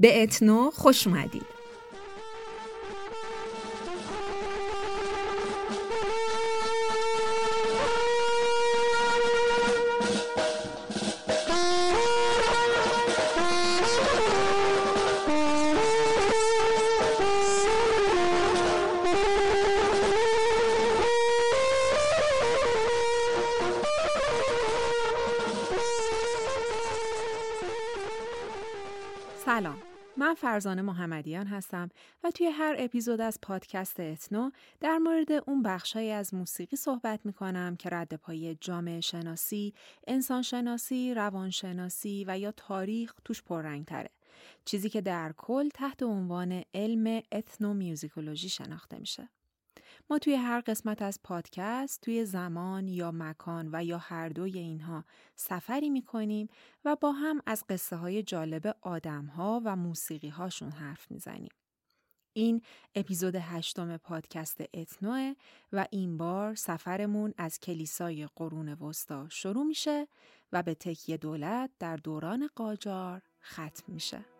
به اتنو خوش اومدید. هستم و توی هر اپیزود از پادکست اتنو در مورد اون بخشهایی از موسیقی صحبت می کنم که رد پای جامعه شناسی، انسان شناسی، روان شناسی و یا تاریخ توش پررنگ تره. چیزی که در کل تحت عنوان علم اتنو میوزیکولوژی شناخته میشه. ما توی هر قسمت از پادکست توی زمان یا مکان و یا هر دوی اینها سفری می کنیم و با هم از قصه های جالب آدم ها و موسیقی هاشون حرف می‌زنیم. این اپیزود هشتم پادکست اتنوه و این بار سفرمون از کلیسای قرون وسطا شروع میشه و به تکیه دولت در دوران قاجار ختم میشه.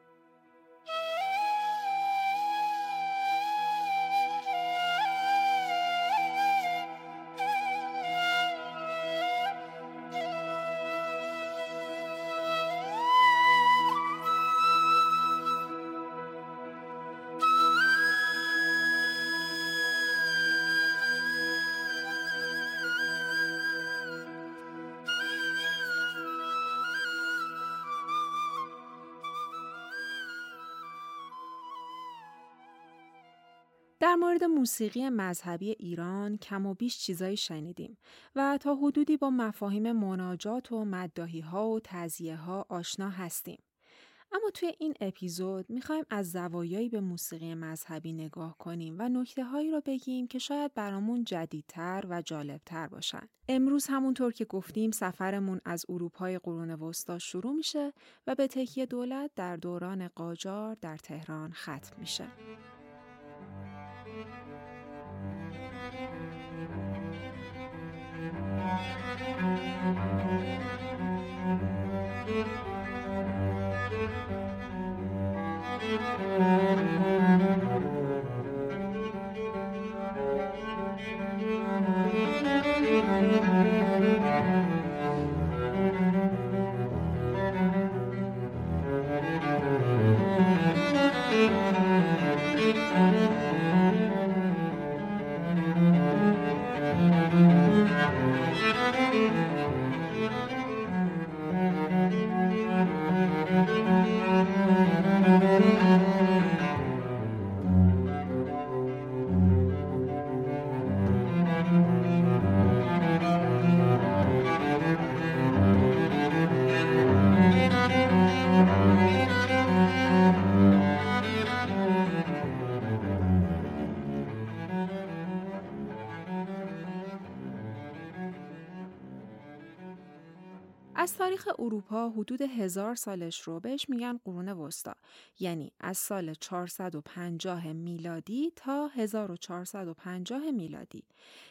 مورد موسیقی مذهبی ایران کم و بیش چیزایی شنیدیم و تا حدودی با مفاهیم مناجات و مداهی ها و تزیه ها آشنا هستیم. اما توی این اپیزود می‌خوایم از زوایایی به موسیقی مذهبی نگاه کنیم و نکته هایی رو بگیم که شاید برامون جدیدتر و جالبتر باشن. امروز همونطور که گفتیم سفرمون از اروپای قرون وسطا شروع میشه و به تکیه دولت در دوران قاجار در تهران ختم میشه. تاریخ اروپا حدود هزار سالش رو بهش میگن قرون وسطا. یعنی از سال 450 میلادی تا 1450 میلادی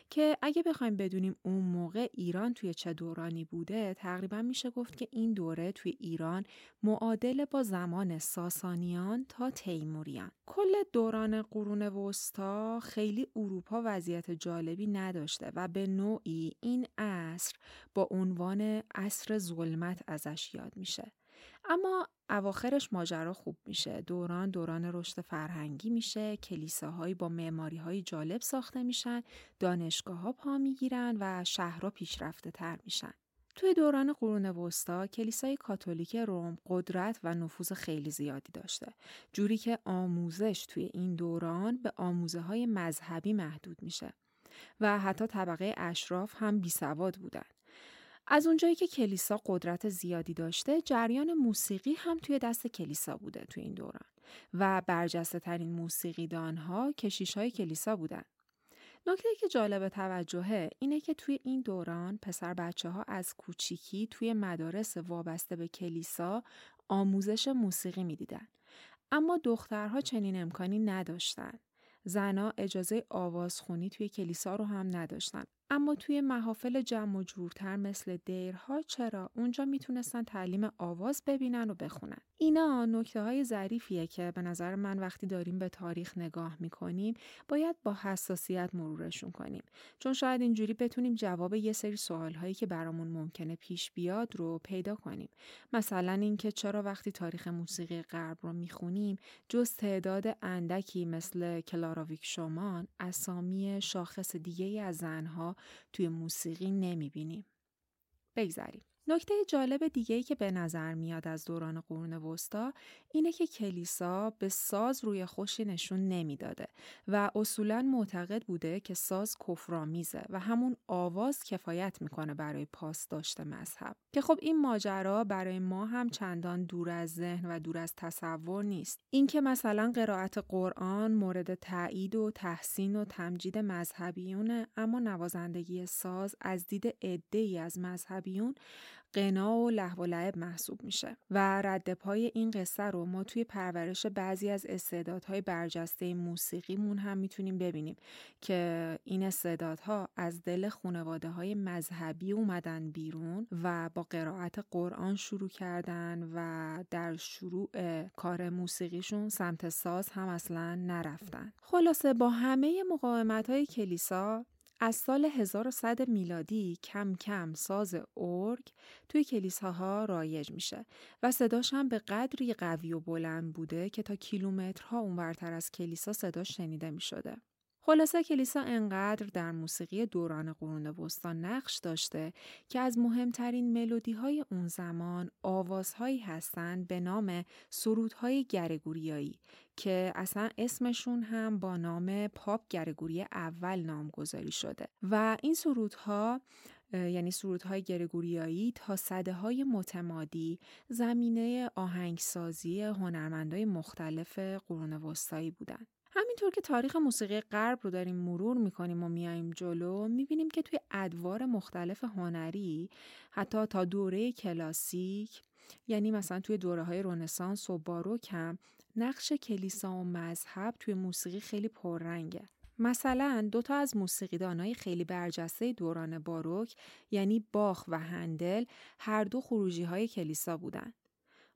که اگه بخوایم بدونیم اون موقع ایران توی چه دورانی بوده تقریبا میشه گفت که این دوره توی ایران معادل با زمان ساسانیان تا تیموریان. کل دوران قرون وسطا خیلی اروپا وضعیت جالبی نداشته و به نوعی این عصر با عنوان عصر ظلمت ازش یاد میشه. اما اواخرش ماجرا خوب میشه. دوران دوران رشد فرهنگی میشه کلیساهایی با معماری های جالب ساخته میشن دانشگاه ها پا می‌گیرن و شهرها پیشرفته تر میشن. توی دوران قرون وسطا کلیسای کاتولیک روم قدرت و نفوذ خیلی زیادی داشته. جوری که آموزش توی این دوران به آموزه های مذهبی محدود میشه. و حتی طبقه اشراف هم بیسواد بودن. از اونجایی که کلیسا قدرت زیادی داشته جریان موسیقی هم توی دست کلیسا بوده توی این دوران و برجسته ترین موسیقیدان ها کشیش های کلیسا بودن. نکته که جالب توجهه اینه که توی این دوران پسر بچه ها از کوچیکی توی مدارس وابسته به کلیسا آموزش موسیقی می‌دیدن. اما دخترها چنین امکانی نداشتن. زنا اجازه آوازخونی توی کلیسا رو هم نداشتن. اما توی محافل جمع و جورتر مثل دیرها چرا؟ اونجا می‌تونستن تعلیم آواز ببینن و بخونن. اینا نکته های ظریفیه که به نظر من وقتی داریم به تاریخ نگاه می‌کنیم باید با حساسیت مرورشون کنیم. چون شاید اینجوری بتونیم جواب یه سری سوال هایی که برامون ممکنه پیش بیاد رو پیدا کنیم. مثلا اینکه چرا وقتی تاریخ موسیقی غرب رو می‌خونیم جز تعداد اندکی مثل کلاراویک شومان اسامی شاخص دیگه از زنها توی موسیقی نمی‌بینیم. بگذریم. نکته جالب دیگه ای که به نظر میاد از دوران قرون وسطا اینه که کلیسا به ساز روی خوشی نشون نمی‌داده و اصولا معتقد بوده که ساز کفرآمیزه و همون آواز کفایت می‌کنه برای پاس داشته مذهب. که خب این ماجرا برای ما هم چندان دور از ذهن و دور از تصور نیست. اینکه مثلا قرائت قرآن مورد تایید و تحسین و تمجید مذهبیونه اما نوازندگی ساز از دید عده‌ای از مذهبیون قنا و لحو و لعب محسوب میشه و رد پای این قصه رو ما توی پرورش بعضی از استعدادهای برجسته موسیقیمون هم می‌تونیم ببینیم که این استعدادها از دل خانواده های مذهبی اومدن بیرون و با قرائت قرآن شروع کردن و در شروع کار موسیقیشون سمت ساز هم اصلا نرفتن. خلاصه با همه مقاومت های کلیسا از سال 1100 میلادی کم کم ساز ارگ توی کلیساها رایج میشه و صداش هم به قدری قوی و بلند بوده که تا کیلومترها اونورتر از کلیسا صداش شنیده می‌شده. خلاصه کلیسا انقدر در موسیقی دوران قرون وسطا نقش داشته که از مهمترین ملودی های اون زمان آوازهایی هستند به نام سرودهای گرگوریایی که اصلا اسمشون هم با نام پاپ گرگوری اول نامگذاری شده و این سرودها یعنی سرودهای گرگوریایی تا صده های متمادی زمینه آهنگسازی هنرمندای مختلف قرون وسطایی بودند. همینطور که تاریخ موسیقی غرب رو داریم مرور می‌کنیم و میایم جلو می‌بینیم که توی ادوار مختلف هنری حتی تا دوره کلاسیک یعنی مثلا توی دوره های رونسانس و باروک هم نقش کلیسا و مذهب توی موسیقی خیلی پررنگه. مثلا دوتا از موسیقیدانهای خیلی برجسته دوران باروک یعنی باخ و هندل هر دو خروجی های کلیسا بودن.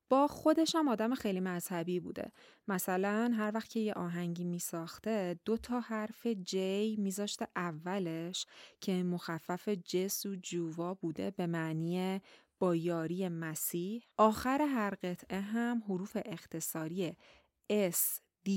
با خودش هم آدم خیلی مذهبی بوده. مثلا هر وقت که یه آهنگی می ساخته دو تا حرف جی میذاشته اولش که مخفف جس و جووا بوده به معنی با یاری مسیح آخر هر قطعه هم حروف اختصاری S, D,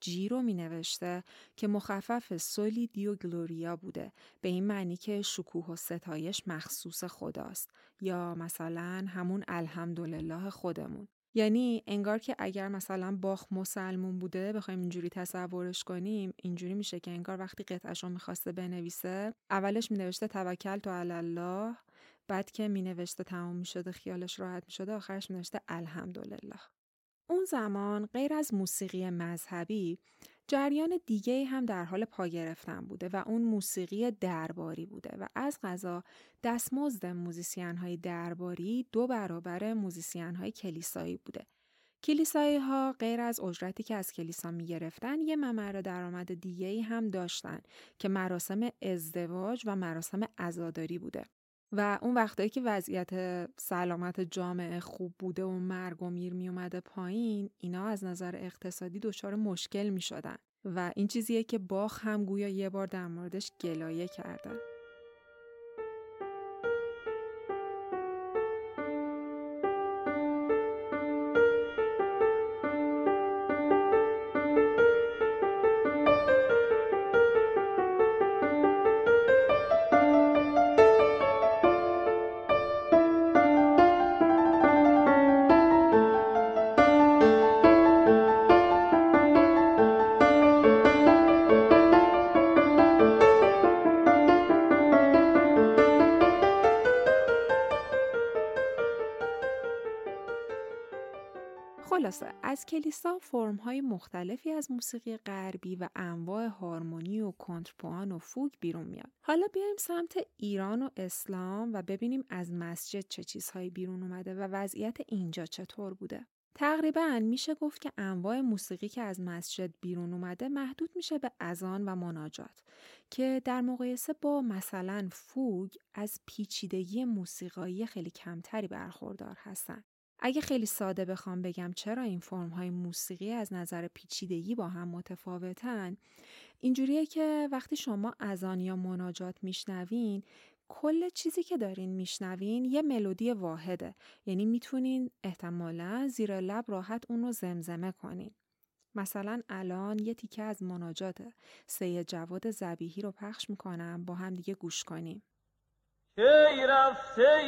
جی رو می نوشته که مخفف سولی دیو گلوریا بوده. به این معنی که شکوه و ستایش مخصوص خداست یا مثلا همون الحمدلله خودمون. یعنی انگار که اگر مثلا باخ مسلمون بوده بخوایم اینجوری تصورش کنیم اینجوری میشه که انگار وقتی قطعش رو می‌خواسته بنویسه اولش مینوشته توکل تو الله بعد که مینوشته تمام می‌شده خیالش راحت می‌شده آخرش مینوشته الحمدلله. اون زمان غیر از موسیقی مذهبی جریان دیگه هم در حال پا گرفتن بوده و اون موسیقی درباری بوده و از قضا دستمزد موزیسین های درباری دو برابر موزیسین های کلیسایی بوده. کلیسایی ها غیر از اجرتی که از کلیسا می گرفتن یه ممر درآمد دیگه هم داشتن که مراسم ازدواج و مراسم عزاداری بوده. و اون وقتایی که وضعیت سلامت جامعه خوب بوده و مرگ و میر می اومده پایین اینا از نظر اقتصادی دچار مشکل می شدن و این چیزیه که باخ هم گویا یه بار در موردش گلایه کرده. از کلیسا فرم های مختلفی از موسیقی غربی و انواع هارمونی و کنترپوان و فوگ بیرون میاد. حالا بیایم سمت ایران و اسلام و ببینیم از مسجد چه چیزهایی بیرون اومده و وضعیت اینجا چطور بوده. تقریبا میشه گفت که انواع موسیقی که از مسجد بیرون اومده محدود میشه به اذان و مناجات که در مقایسه با مثلا فوگ از پیچیدگی موسیقایی خیلی کمتری برخوردار هستن. اگه خیلی ساده بخوام بگم چرا این فرم های موسیقی از نظر پیچیدگی با هم متفاوتن اینجوریه که وقتی شما اذان یا مناجات میشنوین کل چیزی که دارین میشنوین یه ملودی واحده. یعنی می‌تونین احتمالا زیر لب راحت اون رو زمزمه کنین. مثلا الان یه تیکه از مناجات سید جواد زبیهی رو پخش می‌کنم با هم دیگه گوش کنیم. کی رفته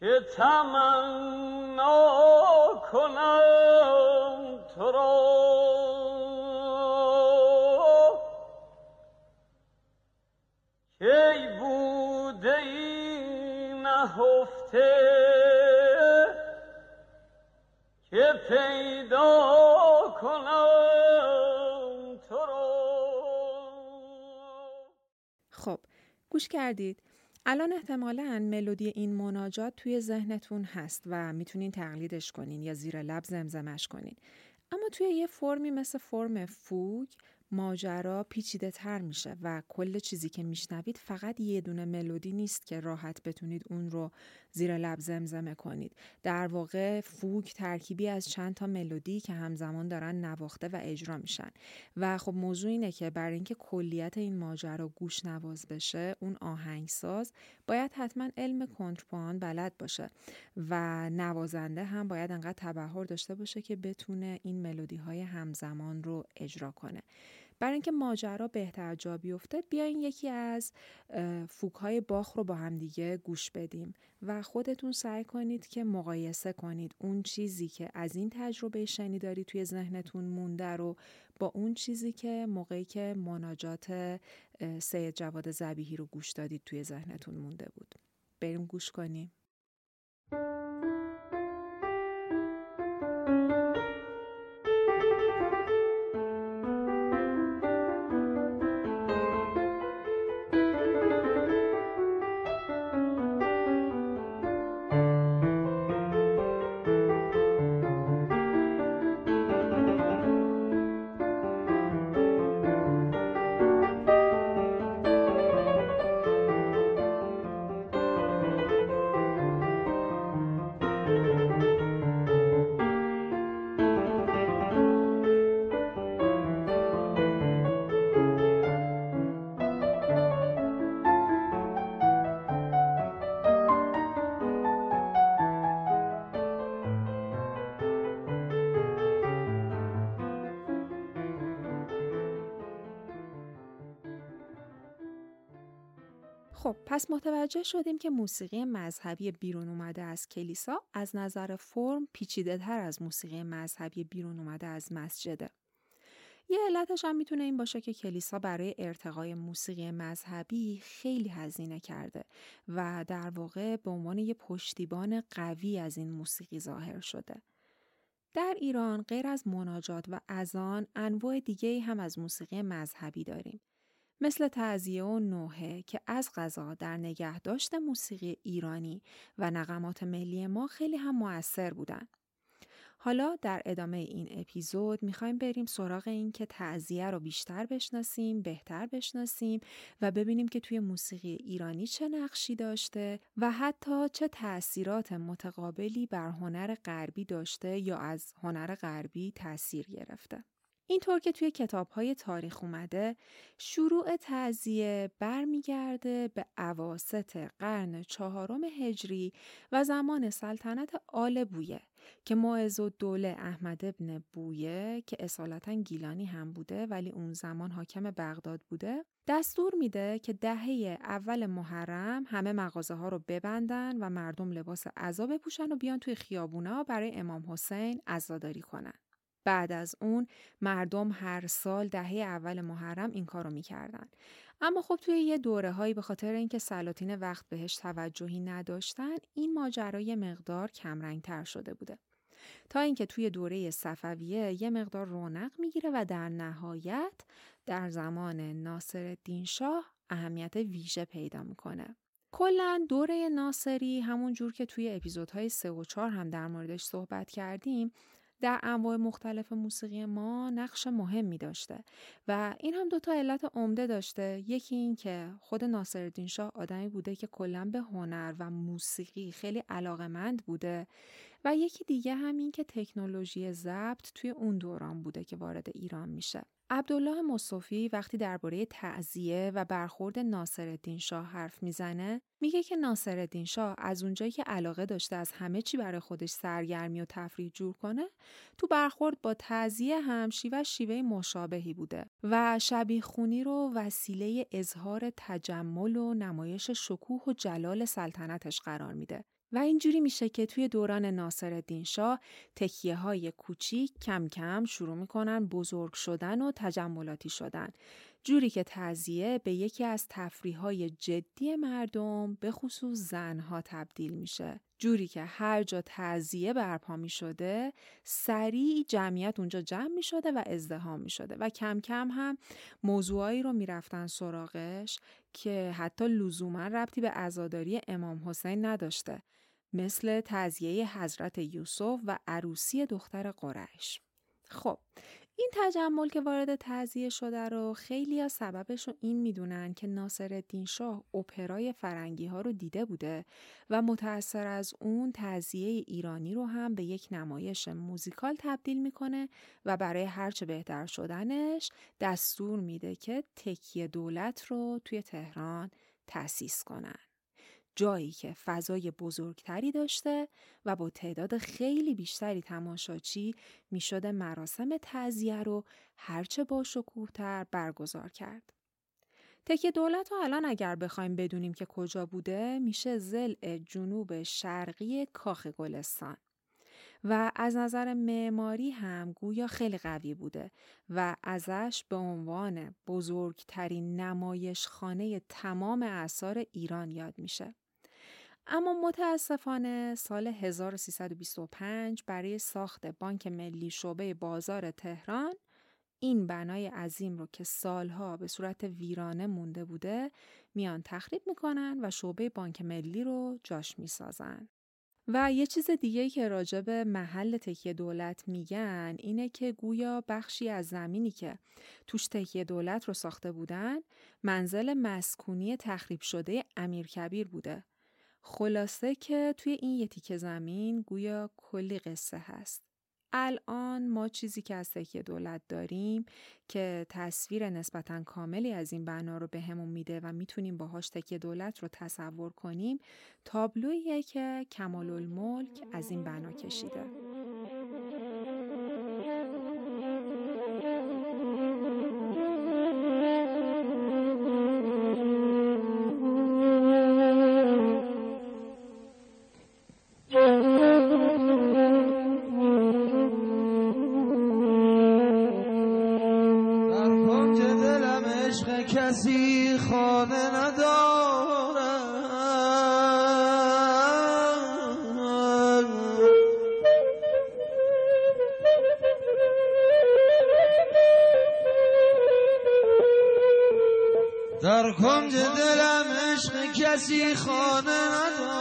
که تمنا کنم تو را. نهفته که پیدا گوش کردید. الان احتمالا ملودی این مناجات توی ذهنتون هست و می‌تونین تقلیدش کنین یا زیر لب زمزمش کنین. اما توی یه فرمی مثل فرم فوگ ماجرا پیچیده تر میشه و کل چیزی که میشنوید فقط یه دونه ملودی نیست که راحت بتونید اون رو زیر لب زمزمه کنید. در واقع فوگ ترکیبی از چند تا ملودی که همزمان دارن نواخته و اجرا میشن. و خب موضوع اینه که برای اینکه کلیت این ماجرا گوش نواز بشه اون آهنگساز باید حتما علم کنترپان بلد باشه و نوازنده هم باید انقدر تبهر داشته باشه که بتونه این ملودی های همزمان رو اجرا کنه. برای اینکه ماجرا بهتر جا بیفته بیاین یکی از فوکهای باخ رو با هم دیگه گوش بدیم و خودتون سعی کنید که مقایسه کنید اون چیزی که از این تجربه شنیداری توی ذهنتون مونده رو با اون چیزی که موقعی که مناجات سید جواد زبیهی رو گوش دادید توی ذهنتون مونده بود. بریم گوش کنیم. پس متوجه شدیم که موسیقی مذهبی بیرون اومده از کلیسا از نظر فرم پیچیده تر از موسیقی مذهبی بیرون اومده از مسجده. یه علتش هم می‌تونه این باشه که کلیسا برای ارتقای موسیقی مذهبی خیلی هزینه کرده و در واقع به عنوان یه پشتیبان قوی از این موسیقی ظاهر شده. در ایران غیر از مناجات و اذان انواع دیگه هم از موسیقی مذهبی داریم. مثل تعذیه و نوحه که از غذا در نگهداشت موسیقی ایرانی و نقمات ملی ما خیلی هم موثر بودن. حالا در ادامه این اپیزود می‌خوایم بریم سراغ این که تعذیه رو بیشتر بشناسیم، بهتر بشناسیم و ببینیم که توی موسیقی ایرانی چه نقشی داشته و حتی چه تأثیرات متقابلی بر هنر غربی داشته یا از هنر غربی تأثیر گرفته. اینطور که توی کتاب های تاریخ اومده شروع تعذیه برمیگرده به عواست قرن چهارم هجری و زمان سلطنت آل بویه که معز و دوله احمد ابن بویه که اصالتا گیلانی هم بوده ولی اون زمان حاکم بغداد بوده دستور میده که دهه اول محرم همه مغازه ها رو ببندن و مردم لباس عذا بپوشن و بیان توی خیابونا برای امام حسین عزاداری کنن. بعد از اون مردم هر سال دهه اول محرم این کارو می‌کردن. اما خب توی یه دوره هایی به خاطر اینکه سلاطین وقت بهش توجهی نداشتن این ماجرای مقدار کمرنگتر شده بوده. تا اینکه توی دوره صفویه یه مقدار رونق می‌گیره و در نهایت در زمان ناصر شاه اهمیت ویژه پیدا می‌کنه. کلا دوره ناصری همون جور که توی اپیزودهای سه و چهار هم در موردش صحبت کردیم در انواع مختلف موسیقی ما نقش مهمی داشته و این هم دوتا علت عمده داشته. یکی این که خود ناصرالدین شاه آدمی بوده که کلا به هنر و موسیقی خیلی علاقمند بوده و یکی دیگه هم این که تکنولوژی ضبط توی اون دوران بوده که وارد ایران میشه. عبدالله مصطفی وقتی درباره تعذیه و برخورد ناصرالدین شاه حرف می‌زنه میگه که ناصرالدین شاه از اونجایی که علاقه داشته از همه چی برای خودش سرگرمی و تفریح جور کنه تو برخورد با تعذیه هم شیوه شیوه مشابهی بوده و شبیه خونی رو وسیله اظهار تجمل و نمایش شکوه و جلال سلطنتش قرار میده. و اینجوری میشه که توی دوران ناصر شاه تکیه های کوچیک کم کم شروع می‌کنن بزرگ شدن و تجملاتی شدن. جوری که تعذیه به یکی از تفریح های جدی مردم به خصوص زنها تبدیل میشه. جوری که هر جا تعذیه برپا می شده سریع جمعیت اونجا جمع می شده و ازدهام می شده و کم کم هم موضوعایی رو می رفتن سراغش که حتی لزوما ربطی به ازاداری امام حسین نداشته مثل تعذیه حضرت یوسف و عروسی دختر قریش. خب این تجمل که وارد تعذیه شده رو خیلی ها سببش رو این می‌دونن که ناصر شاه اپرای فرنگی ها رو دیده بوده و متأثر از اون تعذیه ایرانی رو هم به یک نمایش موزیکال تبدیل می‌کنه و برای هرچه بهتر شدنش دستور میده که تکیه دولت رو توی تهران تأسیس کنن. جایی که فضای بزرگتری داشته و با تعداد خیلی بیشتری تماشاچی می‌شده مراسم تعذیه رو هرچه با شکوهتر برگزار کرد. تکیه دولت رو الان اگر بخوایم بدونیم که کجا بوده میشه زل جنوب شرقی کاخ گلستان. و از نظر معماری هم گویا خیلی قوی بوده و ازش به عنوان بزرگترین نمایش خانه تمام اثار ایران یاد میشه. اما متاسفانه سال 1325 برای ساخت بانک ملی شعبه بازار تهران این بنای عظیم رو که سالها به صورت ویرانه مونده بوده میان تخریب می‌کنن و شعبه بانک ملی رو جاش می‌سازن. و یه چیز دیگه که راجب محل تکیه دولت میگن اینه که گویا بخشی از زمینی که توش تکیه دولت رو ساخته بودن منزل مسکونی تخریب شده امیرکبیر بوده خلاصه که توی این یه تیکه زمین گویا کلی قصه هست. الان ما چیزی که از تکیه دولت داریم که تصویر نسبتا کاملی از این بنا رو بهمون به میده و می‌تونیم باهاش تکیه دولت رو تصور کنیم تابلوییه که کمال الملک از این بنا کشیده. کسی خانه ندارم.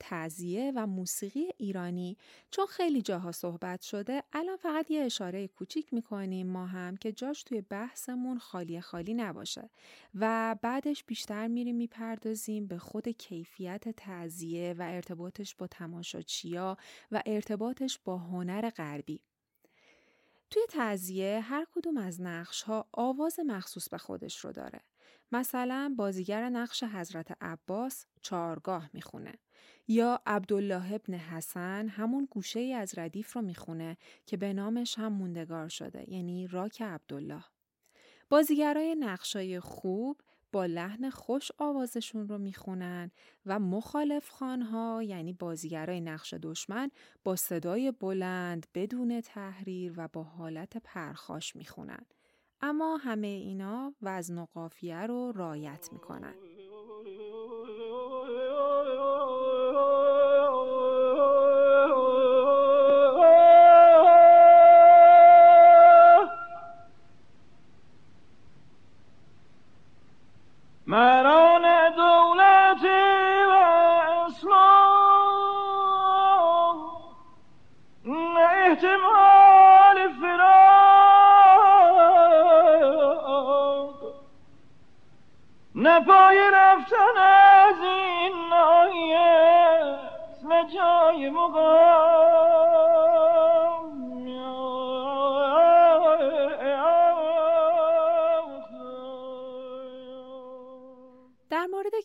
تعذیه و موسیقی ایرانی. چون خیلی جاها صحبت شده الان فقط یه اشاره کوچیک می‌کنیم ما هم که جاش توی بحثمون خالی خالی نباشه. و بعدش بیشتر میریم می‌پردازیم به خود کیفیت تعذیه و ارتباطش با تماشاچیا و ارتباطش با هنر غربی. توی تعذیه هر کدوم از نقش ها آواز مخصوص به خودش رو داره. مثلا بازیگر نقش حضرت عباس چارگاه می‌خونه یا عبدالله ابن حسن همون گوشه ای از ردیف رو می‌خونه که به نامش هم موندگار شده یعنی راک عبدالله بازیگرای نقشای خوب با لحن خوش آوازشون رو می‌خونن و مخالف خانها یعنی بازیگرای نقش دشمن با صدای بلند بدون تحریر و با حالت پرخاش می‌خونن. اما همه اینا وزن و قافیه رو رایت می‌کنن. مران دولتی و اسلام احتمال فراق نپای رفتن از این نایت و جای مقام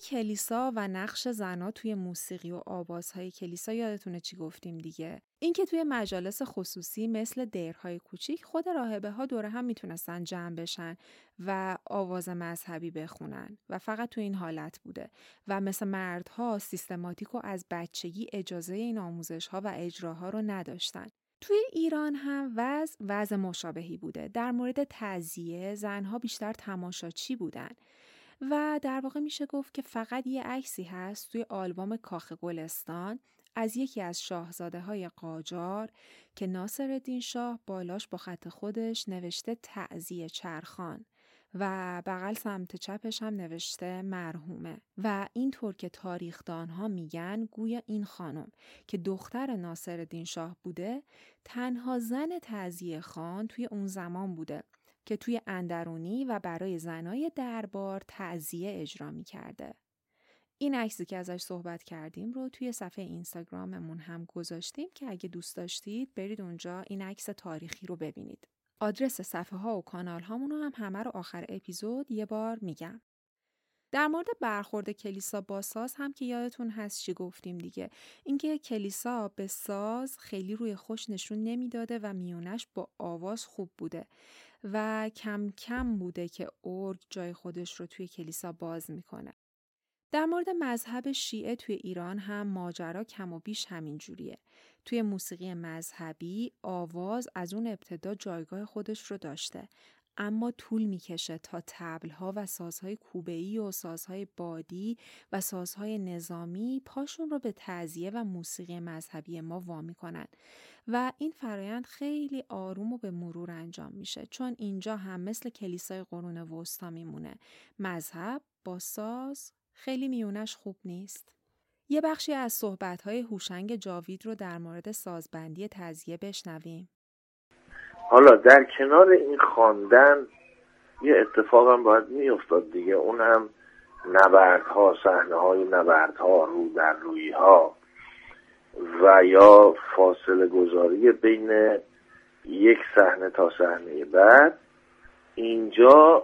کلیسا و نقش زنا توی موسیقی و آوازهای کلیسا یادتونه چی گفتیم دیگه؟ اینکه توی مجالس خصوصی مثل دیرهای کوچیک خود راهبه ها دور هم می‌تونستن جمع بشن و آواز مذهبی بخونن و فقط تو این حالت بوده و مثل مردها سیستماتیک و از بچگی اجازه این آموزش ها و اجراها رو نداشتن. توی ایران هم وضع وضع مشابهی بوده. در مورد تعذیه زنها بیشتر تماشاچی بودن. و در واقع میشه گفت که فقط یه عکسی هست توی آلبوم کاخ گلستان از یکی از شاهزاده های قاجار که ناصر شاه بالاش با خط خودش نوشته تعذیه چرخان و بغل سمت چپش هم نوشته مرحومه و اینطور که تاریخدان ها میگن گویا این خانم که دختر ناصر شاه بوده تنها زن تعذیه خان توی اون زمان بوده. که توی اندرونی و برای زنای دربار تعذیه اجرا می کرده. این عکسی که ازش صحبت کردیم رو توی صفحه اینستاگراممون هم گذاشتیم که اگه دوست داشتید برید اونجا این عکس تاریخی رو ببینید. آدرس صفحه ها و کانال هامون هم همه رو آخر اپیزود یه بار میگم. در مورد برخورد کلیسا با ساز هم که یادتون هست چی گفتیم دیگه اینکه کلیسا به ساز خیلی روی خوش نشون نمی‌داده و میونش با آواز خوب بوده و کم کم بوده که ارگ جای خودش رو توی کلیسا باز می‌کنه. در مورد مذهب شیعه توی ایران هم ماجرا کم و بیش همین جوریه. توی موسیقی مذهبی آواز از اون ابتدا جایگاه خودش رو داشته اما طول می‌کشه تا تبلها و سازهای کوبه‌ای و سازهای بادی و سازهای نظامی پاشون رو به تعذیه و موسیقی مذهبی ما وامی کنن و این فرایند خیلی آروم و به مرور انجام میشه چون اینجا هم مثل کلیسای قرون وسطا میمونه. مذهب با ساز خیلی میونش خوب نیست. یه بخشی از صحبت‌های هوشنگ جاوید رو در مورد سازبندی تزیه بشنویم. حالا در کنار این خواندن یه اتفاق هم باید میافتاد دیگه. اون هم نبردها صحنه های نبردها رو در روی ها و یا فاصله گذاری بین یک صحنه تا صحنه بعد. اینجا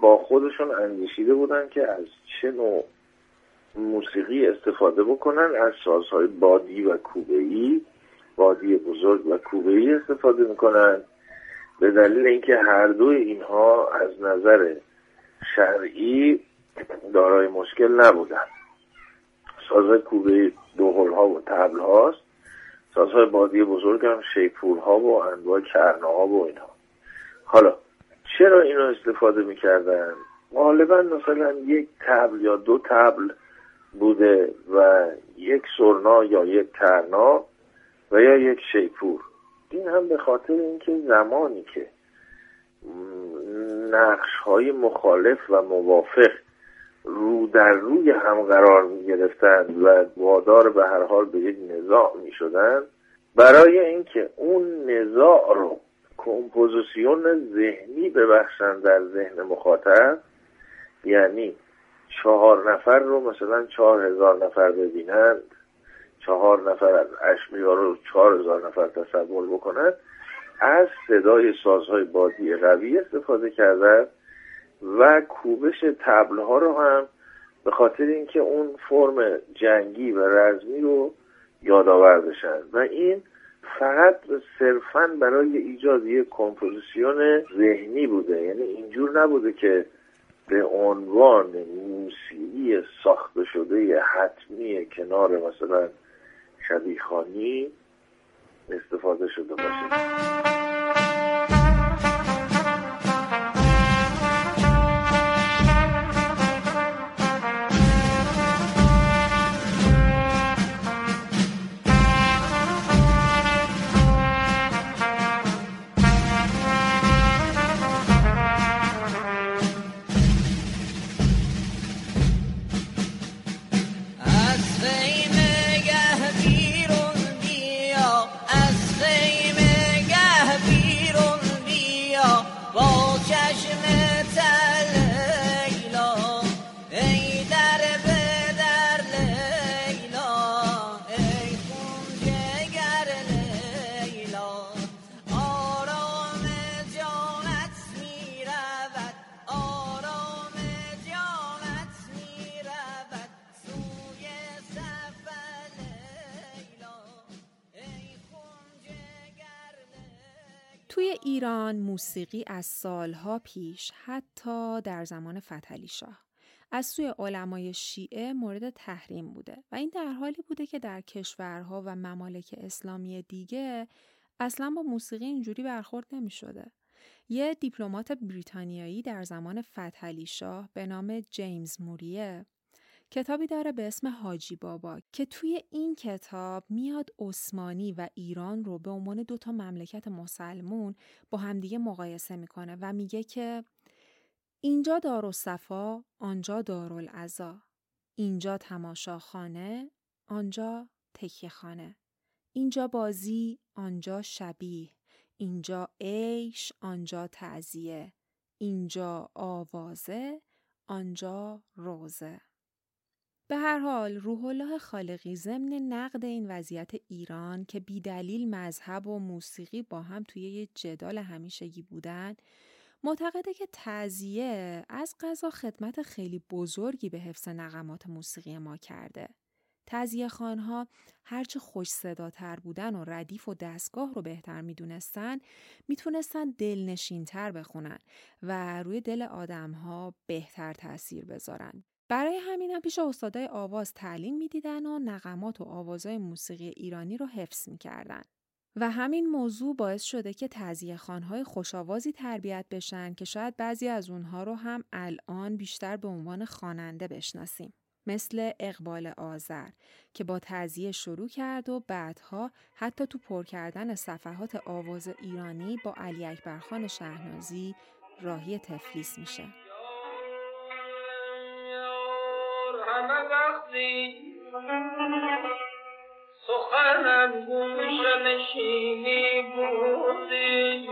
با خودشون اندیشیده بودن که از چه نوع موسیقی استفاده بکنن. از سازهای بادی و کوبه‌ای بادی بزرگ و کوبه‌ای استفاده می‌کنن. به دلیل اینکه هر دوی اینها از نظر شرعی دارای مشکل نبودن. سازهای کوبه دو ها و تبل هاست سازهای بادی بزرگ هم شیپور ها و انواع کرنه ها و اینها. حالا چرا اینو استفاده می‌کردن؟ غالبا مثلا یک تبل یا دو تبل بوده و یک سرنا یا یک کرنا و یا یک شیپور. این هم به خاطر اینکه زمانی که نقش های مخالف و موافق رو در روی هم قرار می گرفتن و وادار به هر حال به یک نزاع می شدن برای اینکه اون نزاع رو کمپوزیسیون ذهنی ببخشن در ذهن مخاطب یعنی چهار نفر رو مثلا چهار هزار نفر ببینند چهار نفر از اشمیا رو چهار هزار نفر تصور بکنن از صدای سازهای بادی قوی استفاده کردن و کوبش تبل ها رو هم به خاطر اینکه اون فرم جنگی و رزمی رو یادآور بشن. و این فقط صرفا برای ایجاد یک کمپوزیسیون ذهنی بوده. یعنی اینجور نبوده که به عنوان موسیقی ساخته شده حتمی کنار مثلا شبیخانی استفاده شده باشه. ایران موسیقی از سالها پیش حتی در زمان فتحعلی شاه از سوی علمای شیعه مورد تحریم بوده و این در حالی بوده که در کشورها و ممالک اسلامی دیگه اصلا با موسیقی اینجوری برخورد نمی شده. یه دیپلمات بریتانیایی در زمان فتحعلی شاه به نام جیمز موریه کتابی داره به اسم حاجی بابا که توی این کتاب میاد عثمانی و ایران رو به عنوان دو تا مملکت مسلمون با همدیگه مقایسه می‌کنه و میگه که اینجا دارالصفا آنجا دارالعزا. اینجا تماشاخانه آنجا تکیه خانه اینجا بازی آنجا شبیه. اینجا عیش آنجا تعزیه. اینجا آوازه آنجا روزه. به هر حال روح الله خالقی ضمن نقد این وضعیت ایران که بیدلیل مذهب و موسیقی با هم توی یه جدال همیشگی بودن معتقده که تعزیه از قضا خدمت خیلی بزرگی به حفظ نغمات موسیقی ما کرده. تعزیه خانها هرچه خوش صداتر بودن و ردیف و دستگاه رو بهتر می‌دونستن می‌تونستن دلنشینتر بخونن و روی دل آدمها بهتر تاثیر بذارن. برای همین هم پیش استادای آواز تعلیم می‌دیدن و نغمات و آوازهای موسیقی ایرانی رو حفظ می‌کردن. و همین موضوع باعث شده که تعذیه خانهای خوشاوازی تربیت بشن که شاید بعضی از اونها رو هم الان بیشتر به عنوان خواننده بشناسیم. مثل اقبال آذر که با تعذیه شروع کرد و بعدها حتی تو پر کردن صفحات آواز ایرانی با علی اکبر خان شهنازی راهی تفلیس میشه. همه وقتی سخنم گوش نشینی بودی.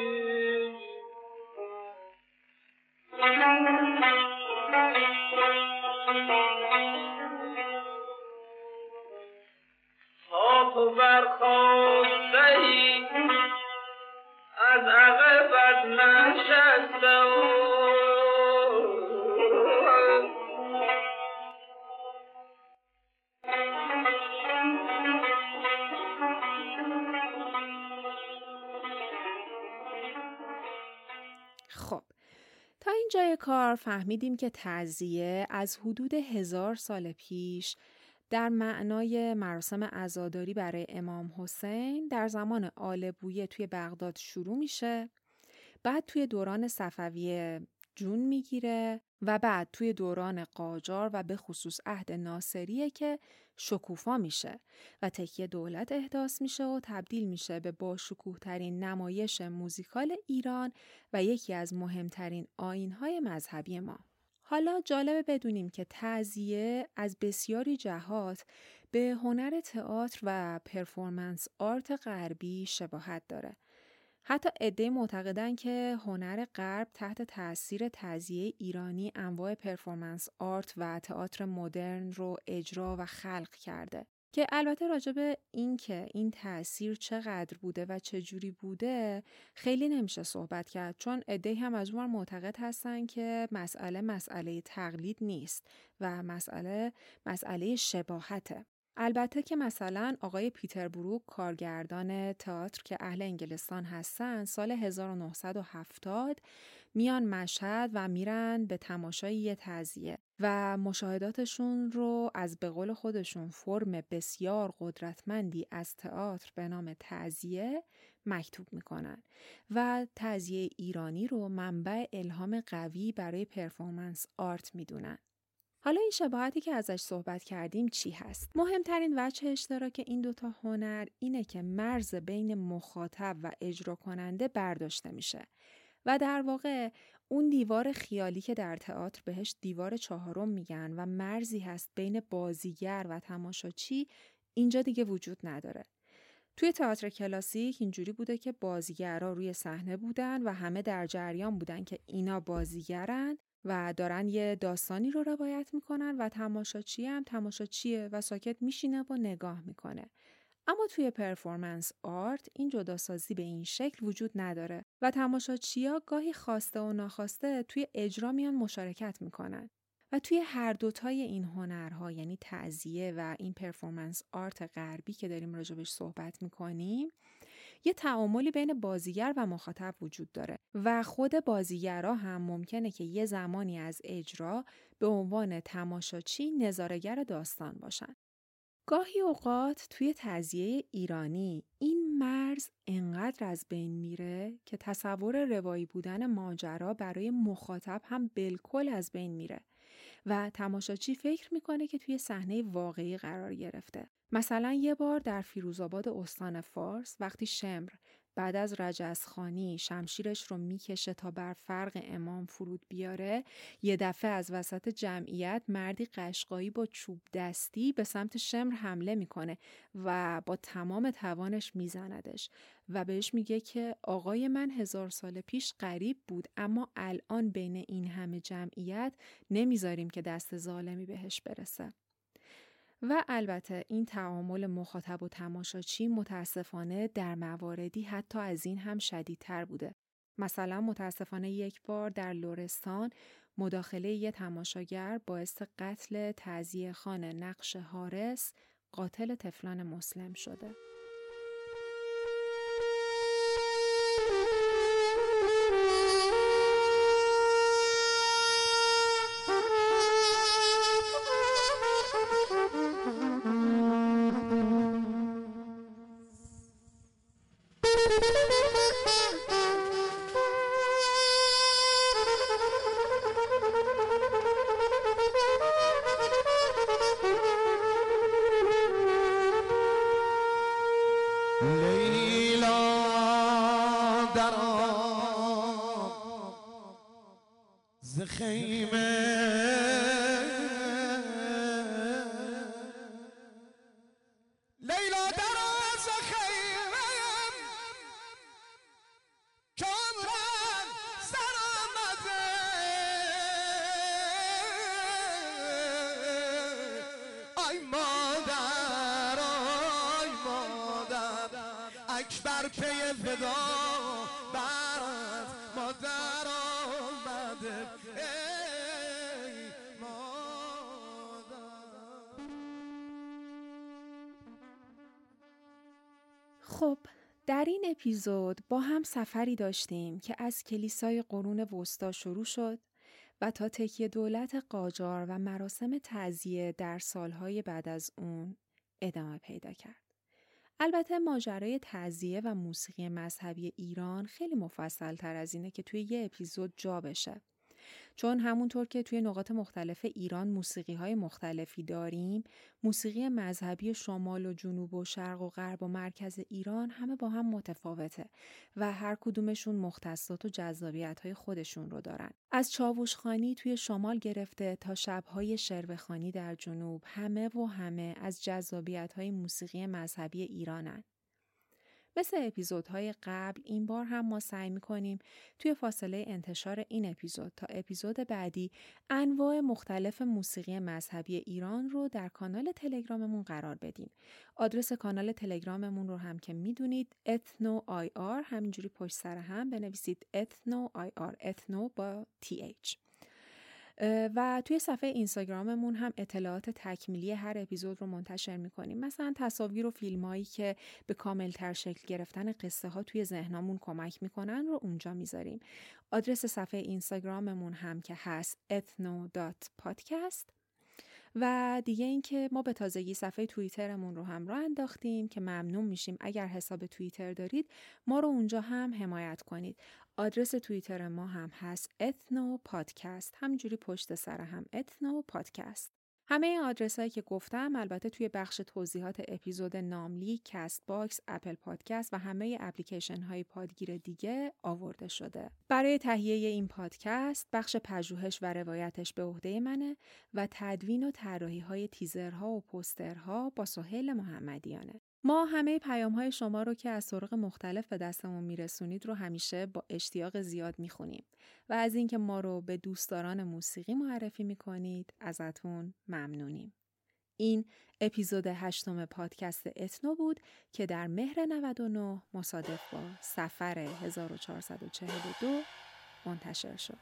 تا تو برخواسته ای از عقبت نشسته و کار فهمیدیم که تعزیه از حدود هزار سال پیش در معنای مراسم عزاداری برای امام حسین در زمان آل بویه توی بغداد شروع میشه. بعد توی دوران صفویه جون می‌گیره و بعد توی دوران قاجار و به خصوص عهد ناصریه که شکوفا میشه و تکیه دولت احداث میشه و تبدیل میشه به با شکوه ترین نمایش موزیکال ایران و یکی از مهمترین آیین‌های مذهبی ما. حالا جالبه بدونیم که تعزیه از بسیاری جهات به هنر تئاتر و performance art غربی شباهت داره. حتی عده معتقدن که هنر غرب تحت تاثیر تعزیه ایرانی انواع performance art و تئاتر مدرن رو اجرا و خلق کرده. که البته راجع به این که این تاثیر چقدر بوده و چه جوری بوده خیلی نمیشه صحبت کرد چون عده هم از اون معتقد هستن که مسئله مسئله تقلید نیست و مسئله مسئله شباهته البته که مثلا آقای پیتر بروک کارگردان تئاتر که اهل انگلستان هستن سال 1970 میان مشهد و میرن به تماشای یه تزیه و مشاهداتشون رو از به قول خودشون فرم بسیار قدرتمندی از تئاتر به نام تعذیه مکتوب می‌کنن و تعذیه ایرانی رو منبع الهام قوی برای پرفورمنس آرت می‌دونن. حالا این شباهتی که ازش صحبت کردیم چی هست؟ مهمترین وجه اشتراک این دوتا هنر اینه که مرز بین مخاطب و اجرا کننده برداشته میشه و در واقع اون دیوار خیالی که در تئاتر بهش دیوار چهارم میگن و مرزی هست بین بازیگر و تماشاچی اینجا دیگه وجود نداره. توی تئاتر کلاسیک اینجوری بوده که بازیگرا روی صحنه بودن و همه در جریان بودن که اینا بازیگرن و دارن یه داستانی رو روایت می‌کنن و تماشاچی هم تماشاچیه و ساکت میشینه و نگاه می‌کنه. اما توی پرفورمنس آرت این جداسازی به این شکل وجود نداره و تماشاچیا گاهی خواسته و ناخواسته توی اجرا میان مشارکت می‌کنن. و توی هر دوتای این هنرها یعنی تعذیه و این پرفورمنس آرت غربی که داریم راجبش صحبت می‌کنیم یه تعاملی بین بازیگر و مخاطب وجود داره و خود بازیگرها هم ممکنه که یه زمانی از اجرا به عنوان تماشاچی نظارگر داستان باشن. گاهی اوقات توی تزیه ایرانی این مرز انقدر از بین میره که تصور روایی بودن ماجرا برای مخاطب هم بالکل از بین میره و تماشاچی فکر می‌کنه که توی صحنه واقعی قرار گرفته. مثلا یه بار در فیروزآباد استان فارس وقتی شمر بعد از رجزخانی شمشیرش رو می‌کشه تا بر فرق امام فرود بیاره یه دفعه از وسط جمعیت مردی قشقایی با چوب دستی به سمت شمر حمله می‌کنه و با تمام توانش میزندش و بهش میگه که آقای من هزار سال پیش غریب بود اما الان بین این همه جمعیت نمی‌ذاریم که دست ظالمی بهش برسه. و البته این تعامل مخاطب و تماشاچی متاسفانه در مواردی حتی از این هم شدیدتر بوده. مثلا متاسفانه یک بار در لورستان مداخله یه تماشاگر باعث قتل تعذیه خان نقش حارس قاتل تفلان مسلم شده. Thank you. اپیزود با هم سفری داشتیم که از کلیسای قرون وسطا شروع شد و تا تکیه دولت قاجار و مراسم تعذیه در سالهای بعد از اون ادامه پیدا کرد. البته ماجرای تعذیه و موسیقی مذهبی ایران خیلی مفصل تر از اینه که توی یه اپیزود جا بشه. چون همونطور که توی نقاط مختلف ایران موسیقی های مختلفی داریم موسیقی مذهبی شمال و جنوب و شرق و غرب و مرکز ایران همه با هم متفاوته و هر کدومشون مختصات و جذابیت های خودشون رو دارن. از چاووشخانی توی شمال گرفته تا شبهای شربخانی در جنوب همه و همه از جذابیت های موسیقی مذهبی ایرانن. مثل اپیزودهای قبل این بار هم ما سعی می‌کنیم توی فاصله انتشار این اپیزود تا اپیزود بعدی انواع مختلف موسیقی مذهبی ایران رو در کانال تلگراممون قرار بدیم. آدرس کانال تلگراممون رو هم که می‌دونید ethno IR همینجوری پشت سر هم بنویسید ethno IR ethno با TH. و توی صفحه اینستاگراممون هم اطلاعات تکمیلی هر اپیزود رو منتشر می‌کنیم. مثلا تصاویر و فیلمایی که به کاملتر شکل گرفتن قصه ها توی ذهنمون کمک می‌کنن رو اونجا می‌ذاریم. آدرس صفحه اینستاگراممون هم که هست ethno.podcast و دیگه اینکه ما به تازگی صفحه توییترمون رو هم راه انداختیم که ممنون میشیم اگر حساب توییتر دارید ما رو اونجا هم حمایت کنید. آدرس توییتر ما هم هست Ethno Podcast همینجوری پشت سر هم Ethno Podcast همه این آدرس هایی که گفتم البته توی بخش توضیحات اپیزود ناملیک، Castbox، Apple Podcast و همه اپلیکیشن های پادگیر دیگه آورده شده. برای تهیه این پادکست بخش پژوهش و روایتش به عهده منه و تدوین و طراحی های تیزرها و پوسترها با سهیل محمدیانه. ما همه پیام های شما رو که از طرق مختلف به دستمون میرسونید رو همیشه با اشتیاق زیاد می‌خونیم و از اینکه ما رو به دوستداران موسیقی معرفی می‌کنید ازتون ممنونیم. این اپیزود هشتم پادکست اتنو بود که در مهر 99 مصادف با سفر 1442 منتشر شد.